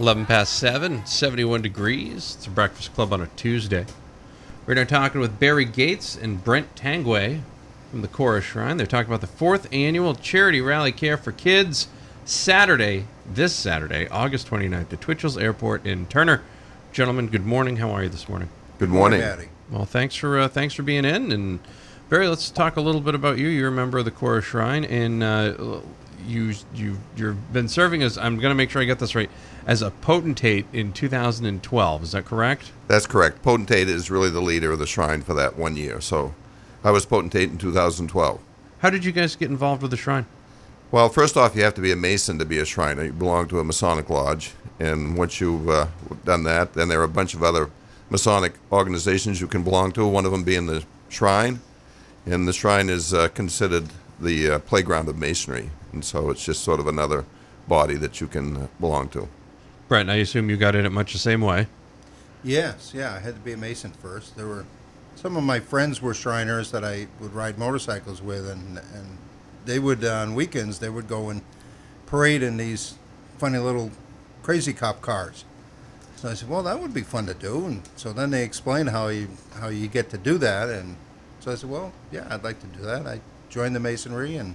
11 past 7, 71 degrees. It's a breakfast club on a Tuesday. We're now talking with Barry Gates and Brent Tanguay from the Kora Shrine. They're talking about the fourth annual charity rally care for kids Saturday, this Saturday, August 29th, at Twitchell's Airport in Turner. Gentlemen, good morning. How are you this morning? Good morning. Patty. Well, thanks for uh, thanks for being in. And Barry, let's talk a little bit about you. You're a member of the Kora Shrine, and uh, you you you've been serving as I'm going to make sure I get this right as a potentate in 2012. Is that correct? That's correct. Potentate is really the leader of the shrine for that one year. So I was potentate in 2012. How did you guys get involved with the shrine? Well, first off, you have to be a Mason to be a Shriner. You belong to a Masonic lodge. And once you've uh, done that, then there are a bunch of other Masonic organizations you can belong to, one of them being the Shrine. And the Shrine is uh, considered the uh, playground of Masonry. And so it's just sort of another body that you can uh, belong to. Brent, I assume you got in it much the same way. Yes, yeah, I had to be a Mason first. There were some of my friends were Shriners that I would ride motorcycles with, and and they would uh, on weekends they would go and parade in these funny little crazy cop cars. So I said, well, that would be fun to do. And so then they explained how you how you get to do that, and so I said, well, yeah, I'd like to do that. I joined the Masonry and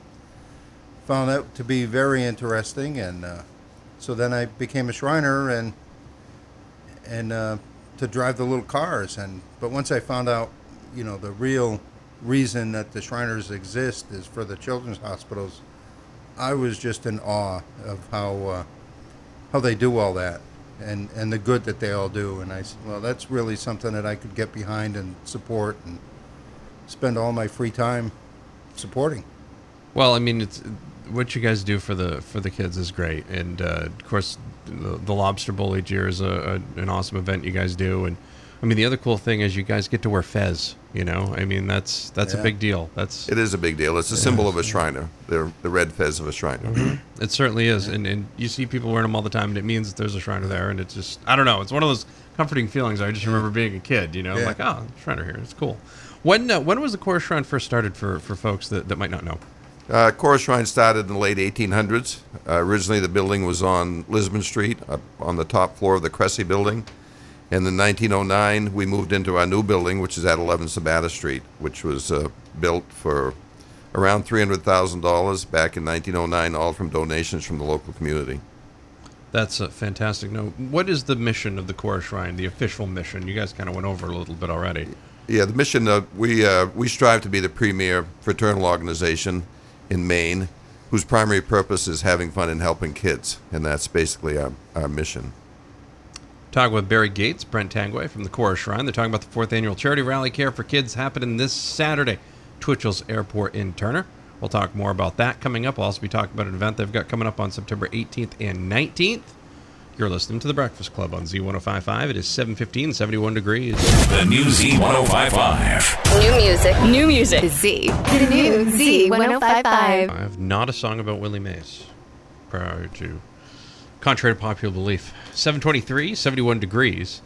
found that to be very interesting, and uh, so then I became a Shriner and and uh, to drive the little cars. And but once I found out, you know, the real reason that the Shriners exist is for the children's hospitals, I was just in awe of how uh, how they do all that and and the good that they all do. And I said, well, that's really something that I could get behind and support and spend all my free time supporting. Well, I mean, it's what you guys do for the for the kids is great, and uh, of course, the, the Lobster Bowl each year is a, a, an awesome event you guys do, and I mean, the other cool thing is you guys get to wear fez. You know, I mean, that's that's a big deal. That's It is a big deal. It's a symbol of a Shriner, the, the red fez of a Shriner. It certainly is, and and you see people wearing them all the time, and it means that there's a Shriner there, and it's just I don't know, it's one of those comforting feelings. I just remember being a kid, you know, Yeah. like oh, Shriner here, it's cool. When uh, when was the Kora Shrine first started for for folks that, that might not know? Uh, Kora Shrine started in the late 1800s. Uh, originally, the building was on Lisbon Street, up on the top floor of the Cressy building. And in 1909, we moved into our new building, which is at 11 Sabattus Street, which was uh, built for around $300,000 back in 1909, all from donations from the local community. That's a fantastic note. What is the mission of the Kora Shrine? The official mission? You guys kind of went over a little bit already. Yeah, the mission uh, we uh, we strive to be the premier fraternal organization in Maine, whose primary purpose is having fun and helping kids, and that's basically our, our mission. Talking with Barry Gates, Brent Tanguay from the Kora Shrine. They're talking about the fourth annual charity rally care for kids happening this Saturday, Twitchell's Airport in Turner. We'll talk more about that coming up. We'll also be talking about an event they've got coming up on September 18th and 19th. You're listening to the Breakfast Club on Z1055. It is 7:15, 71 degrees. The new Z1055. New music. New music. Z. The new Z1055. I have not a song about Willie Mays prior to, contrary to popular belief. 723, 71 degrees.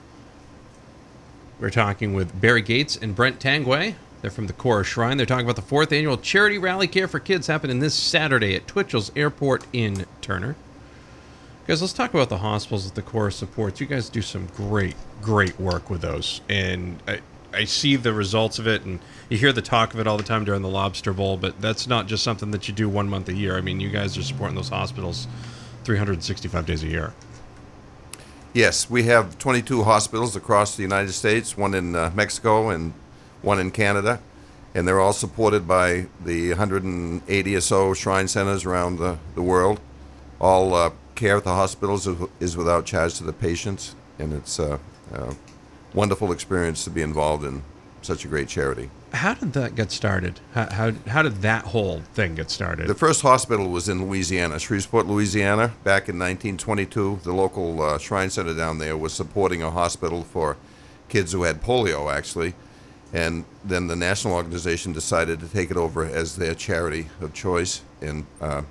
We're talking with Barry Gates and Brent Tanguay. They're from the Kora Shrine. They're talking about the fourth annual charity rally care for kids happening this Saturday at Twitchell's Airport in Turner. Guys, let's talk about the hospitals that the Kora supports. You guys do some great, great work with those. And I, I see the results of it, and you hear the talk of it all the time during the Lobster Bowl, but that's not just something that you do one month a year. I mean, you guys are supporting those hospitals 365 days a year. Yes, we have 22 hospitals across the United States, one in uh, Mexico and one in Canada, and they're all supported by the 180 or so shrine centers around the, the world. All uh, care at the hospitals is, without charge to the patients, and it's a, a wonderful experience to be involved in such a great charity. How did that get started? How, how, how did that whole thing get started? The first hospital was in Louisiana, Shreveport, Louisiana, back in 1922. The local uh, shrine center down there was supporting a hospital for kids who had polio, actually. And then the national organization decided to take it over as their charity of choice and uh,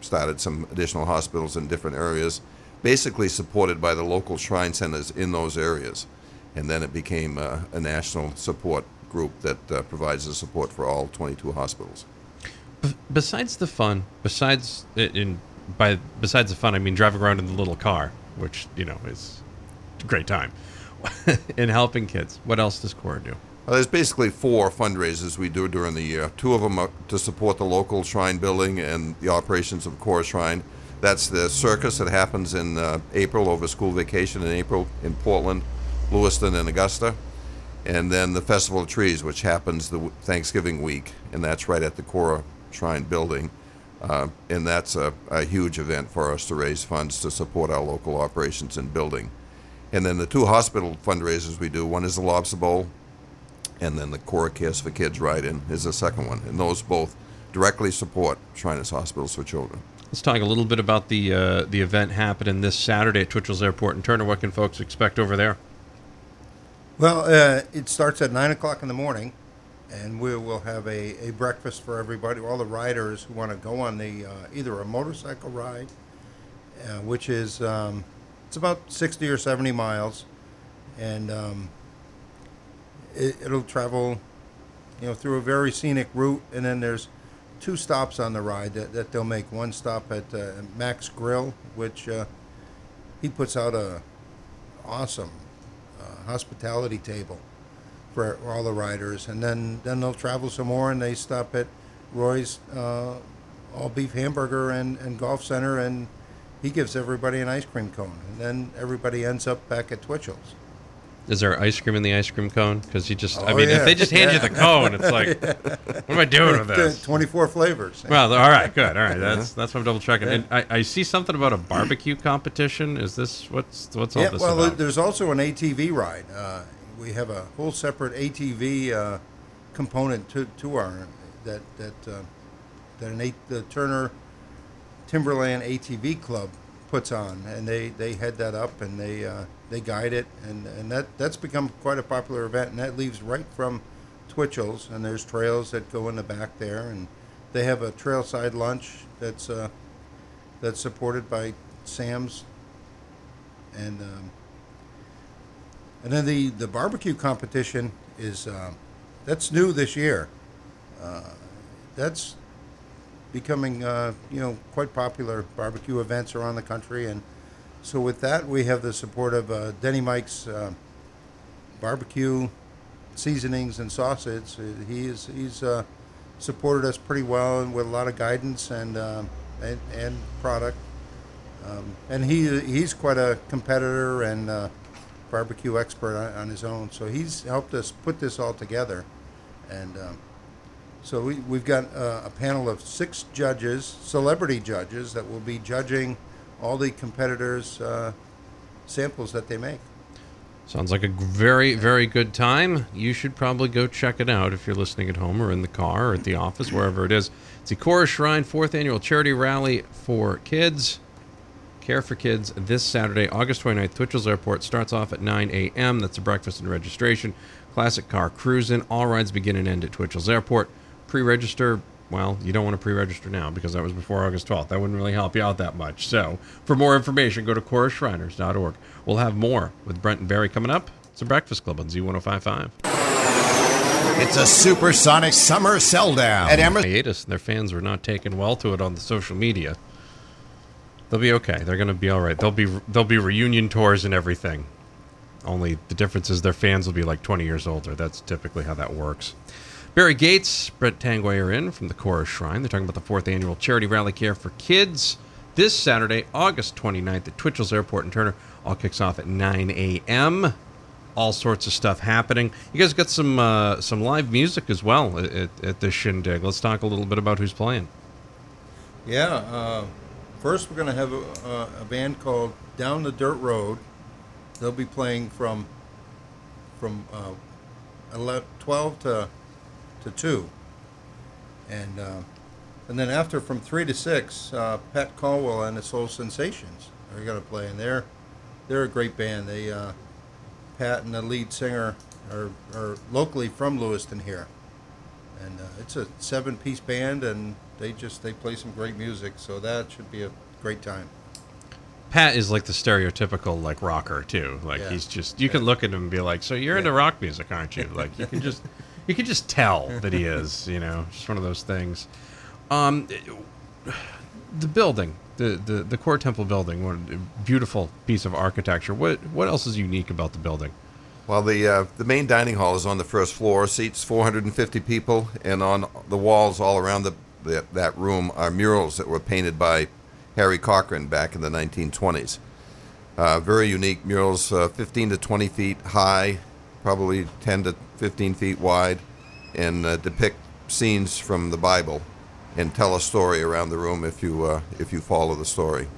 started some additional hospitals in different areas, basically supported by the local shrine centers in those areas. And then it became uh, a national support group that uh, provides the support for all 22 hospitals. B- besides the fun, besides in by besides the fun, I mean driving around in the little car, which you know is a great time, and helping kids. What else does Kora do? There's basically four fundraisers we do during the year. Two of them are to support the local shrine building and the operations of Kora Shrine. That's the circus that happens in uh, April over school vacation in April in Portland, Lewiston, and Augusta. And then the Festival of Trees, which happens the Thanksgiving week, and that's right at the Kora Shrine building. Uh, and that's a, a huge event for us to raise funds to support our local operations and building. And then the two hospital fundraisers we do one is the Lobster Bowl, and then the Kora Cares for Kids Ride In is the second one. And those both directly support Shriners Hospitals for Children. Let's talk a little bit about the uh, the event happening this Saturday at Twitchell's Airport in Turner. What can folks expect over there? Well, uh, it starts at 9 o'clock in the morning, and we will have a, a breakfast for everybody, all the riders who want to go on the uh, either a motorcycle ride, uh, which is um, it's about 60 or 70 miles, and um, it, it'll travel, you know, through a very scenic route, and then there's two stops on the ride that, that they'll make. One stop at uh, Max Grill, which uh, he puts out a awesome uh, hospitality table for all the riders, and then then they'll travel some more, and they stop at Roy's uh, all beef hamburger and, and golf center, and he gives everybody an ice cream cone, and then everybody ends up back at Twitchell's. Is there ice cream in the ice cream cone? Because you just, I Oh, mean, if they just hand you the cone, it's like, what am I doing with this? Twenty-four flavors. Well, all right, good. All right, that's that's what I'm double checking. And I, I see something about a barbecue competition. Is this what's what's all yeah, this well, about? there's also an ATV ride. Uh, we have a whole separate ATV uh, component to, to our that that uh, that an eight, the Turner Timberland ATV Club puts on, and they, they head that up and they uh, they guide it, and, and that that's become quite a popular event, and that leaves right from Twitchell's, and there's trails that go in the back there, and they have a trailside lunch that's uh, that's supported by Sam's, and um, and then the, the barbecue competition is um, that's new this year. Uh, that's becoming uh, you know quite popular barbecue events around the country, and so with that we have the support of uh, Denny Mike's uh, barbecue seasonings and sausage. Uh, He's he's uh, supported us pretty well and with a lot of guidance and uh, and, and product. Um, and he he's quite a competitor and uh, barbecue expert on, on his own. So he's helped us put this all together, and um, so we, we've got a panel of six judges, celebrity judges, that will be judging all the competitors' uh, samples that they make. Sounds like a very, very good time. You should probably go check it out if you're listening at home or in the car or at the office, wherever it is. It's the Kora Shrine fourth annual charity rally for kids. Care for Kids this Saturday, August 29th, Twitchell's Airport. Starts off at 9 a.m. That's a breakfast and registration. Classic car cruising. All rides begin and end at Twitchell's Airport. Pre register, well, you don't want to pre register now because that was before August 12th. That wouldn't really help you out that much. So, for more information, go to korashriners.org. We'll have more with Brent and Barry coming up. It's a Breakfast Club on Z1055. It's a supersonic summer sell down. At Emerson. hiatus, and their fans were not taking well to it on the social media. They'll be okay. They're going to be all right. They'll be they'll be reunion tours and everything. Only the difference is their fans will be like 20 years older. That's typically how that works. Barry Gates, Brett Tanguay are in from the Kora Shrine. They're talking about the fourth annual charity rally care for kids this Saturday, August 29th at Twitchell's Airport in Turner. All kicks off at 9 a.m. All sorts of stuff happening. You guys got some uh, some live music as well at, at, this shindig. Let's talk a little bit about who's playing. Yeah. Uh, first, we're going to have a, a band called Down the Dirt Road. They'll be playing from from uh, 12 to, to 2. And, uh, and then after from 3 to 6, uh, Pat Caldwell and the Soul Sensations are going to play. And they're, they're a great band. They, uh, Pat and the lead singer are, are locally from Lewiston here. And uh, it's a seven piece band, and they just they play some great music, so that should be a great time. Pat is like the stereotypical like rocker too. Like Yeah. he's just you can look at him and be like, "So you're into rock music, aren't you?" Like you can just you can just tell that he is. You know, just one of those things. Um, the building, the the the Kora Temple building, what a beautiful piece of architecture. What what else is unique about the building? Well, the uh, the main dining hall is on the first floor, seats 450 people, and on the walls all around the, the that room are murals that were painted by Harry Cochrane back in the 1920s. Uh, very unique murals, uh, 15 to 20 feet high, probably 10 to 15 feet wide, and uh, depict scenes from the Bible, and tell a story around the room if you uh, if you follow the story.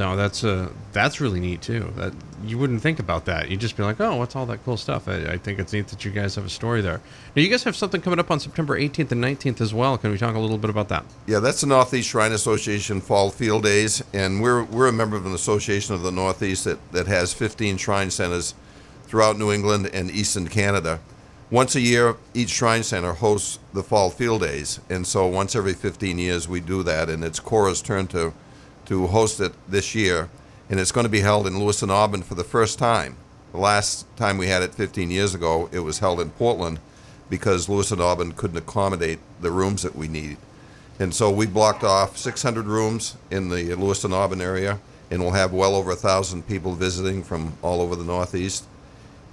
No, that's uh that's really neat too. That you wouldn't think about that. You'd just be like, "Oh, what's all that cool stuff?" I, I think it's neat that you guys have a story there. Now, you guys have something coming up on September 18th and 19th as well. Can we talk a little bit about that? Yeah, that's the Northeast Shrine Association Fall Field Days, and we're we're a member of an association of the Northeast that, that has 15 shrine centers throughout New England and Eastern Canada. Once a year, each shrine center hosts the Fall Field Days, and so once every 15 years we do that, and it's Kora's turn to to host it this year, and it's going to be held in Lewiston, Auburn for the first time. The last time we had it 15 years ago, it was held in Portland because Lewiston, Auburn couldn't accommodate the rooms that we need. And so we blocked off 600 rooms in the Lewiston Auburn area, and we'll have well over a thousand people visiting from all over the Northeast.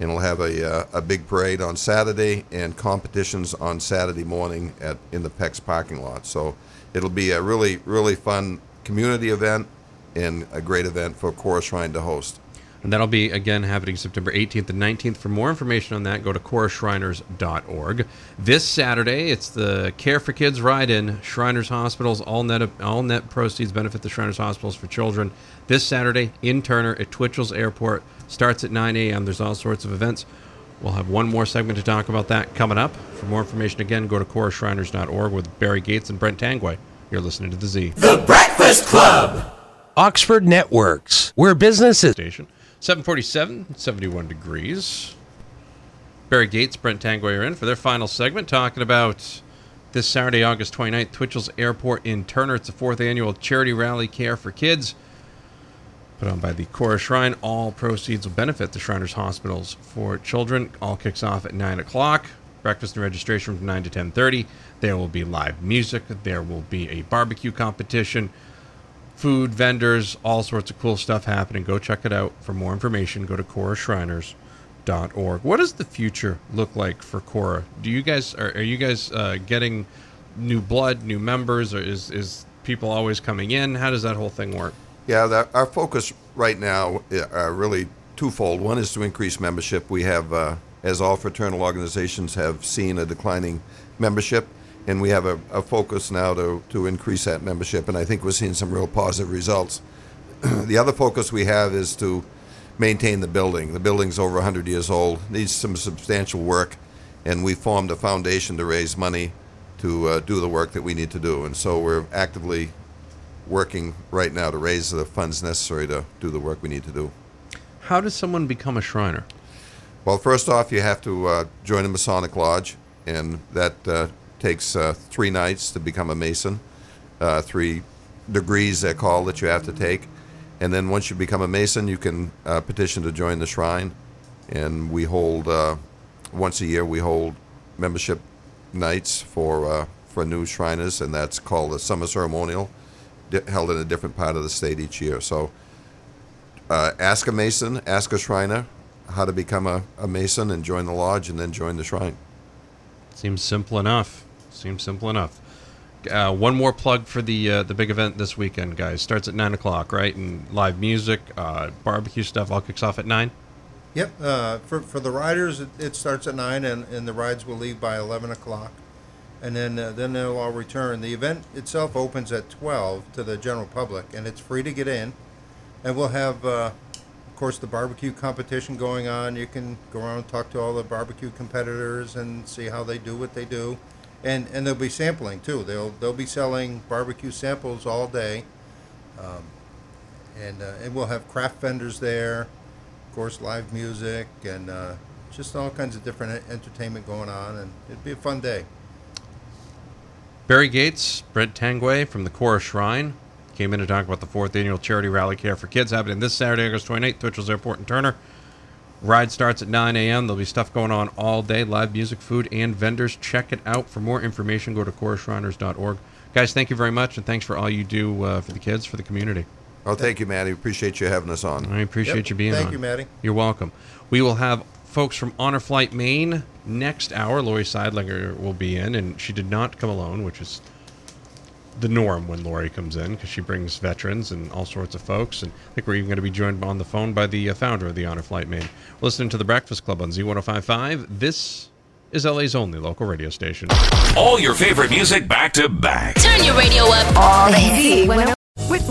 And we'll have a, uh, a big parade on Saturday and competitions on Saturday morning at in the PEX parking lot. So it'll be a really really fun community event and a great event for Kora Shrine to host. And that'll be again happening September 18th and 19th. For more information on that, go to korashriners.org. This Saturday, it's the Care for Kids ride-in. Shriners Hospitals all net all net proceeds benefit the Shriners Hospitals for Children. This Saturday in Turner at Twitchell's Airport starts at 9 a.m. There's all sorts of events. We'll have one more segment to talk about that coming up. For more information, again, go to korashriners.org with Barry Gates and Brent Tanguay. You're listening to the Z. The Breakfast Club. Oxford Networks, where businesses. station. 747, 71 degrees. Barry Gates, Brent Tangway are in for their final segment, talking about this Saturday, August 29th, Twitchell's Airport in Turner. It's the fourth annual charity rally Care for Kids. Put on by the Kora Shrine. All proceeds will benefit the Shriners Hospitals for Children. All kicks off at 9 o'clock. Breakfast and registration from 9 to 10.30. There will be live music. There will be a barbecue competition food vendors, all sorts of cool stuff happening. Go check it out. For more information, go to KoraShriners.org. What does the future look like for Kora? Do you guys are, are you guys uh, getting new blood, new members, or is is people always coming in? How does that whole thing work? Yeah, that, our focus right now uh, are really twofold. One is to increase membership. We have, uh, as all fraternal organizations have seen, a declining membership, and we have a, a focus now to, to increase that membership, and I think we're seeing some real positive results. the other focus we have is to maintain the building. The building's over 100 years old, needs some substantial work, and we formed a foundation to raise money to uh, do the work that we need to do. And so we're actively working right now to raise the funds necessary to do the work we need to do. How does someone become a Shriner? Well, first off, you have to uh, join a Masonic Lodge, and that uh, takes uh, three nights to become a Mason, uh, three degrees they call that you have to take. And then once you become a Mason, you can uh, petition to join the shrine. And we hold, uh, once a year, we hold membership nights for, uh, for new Shriners, and that's called a summer ceremonial, held in a different part of the state each year. So uh, ask a Mason, ask a Shriner how to become a, a Mason and join the lodge and then join the shrine. Seems simple enough. Seems simple enough. Uh, one more plug for the uh, the big event this weekend, guys. Starts at nine o'clock, right? And live music, uh, barbecue stuff, all kicks off at nine. Yep. Uh, for for the riders, it, it starts at nine, and, and the rides will leave by eleven o'clock, and then uh, then they'll all return. The event itself opens at twelve to the general public, and it's free to get in, and we'll have uh, of course, the barbecue competition going on. You can go around and talk to all the barbecue competitors and see how they do what they do, and and they'll be sampling too. They'll they'll be selling barbecue samples all day, um, and uh, and we'll have craft vendors there, of course, live music and uh, just all kinds of different entertainment going on, and it'd be a fun day. Barry Gates, Brent Tanguay from the Kora Shrine came in to talk about the fourth annual charity rally care for kids happening this Saturday, August 28th, Twitchell's Airport in Turner. Ride starts at 9 a.m. There'll be stuff going on all day, live music, food, and vendors. Check it out. For more information, go to korashriners.org. Guys, thank you very much, and thanks for all you do uh, for the kids, for the community. Oh, thank you, Matty. Appreciate you having us on. I appreciate Yep. you being Thank on. Thank you, Matty. You're welcome. We will have folks from Honor Flight Maine next hour. Lori Seidlinger will be in, and she did not come alone, which is the norm when Lori comes in because she brings veterans and all sorts of folks. And I think we're even going to be joined on the phone by the uh, founder of the Honor Flight Maine. Listening to the Breakfast Club on Z1055. This is LA's only local radio station. All your favorite music back to back. Turn your radio up. All Z With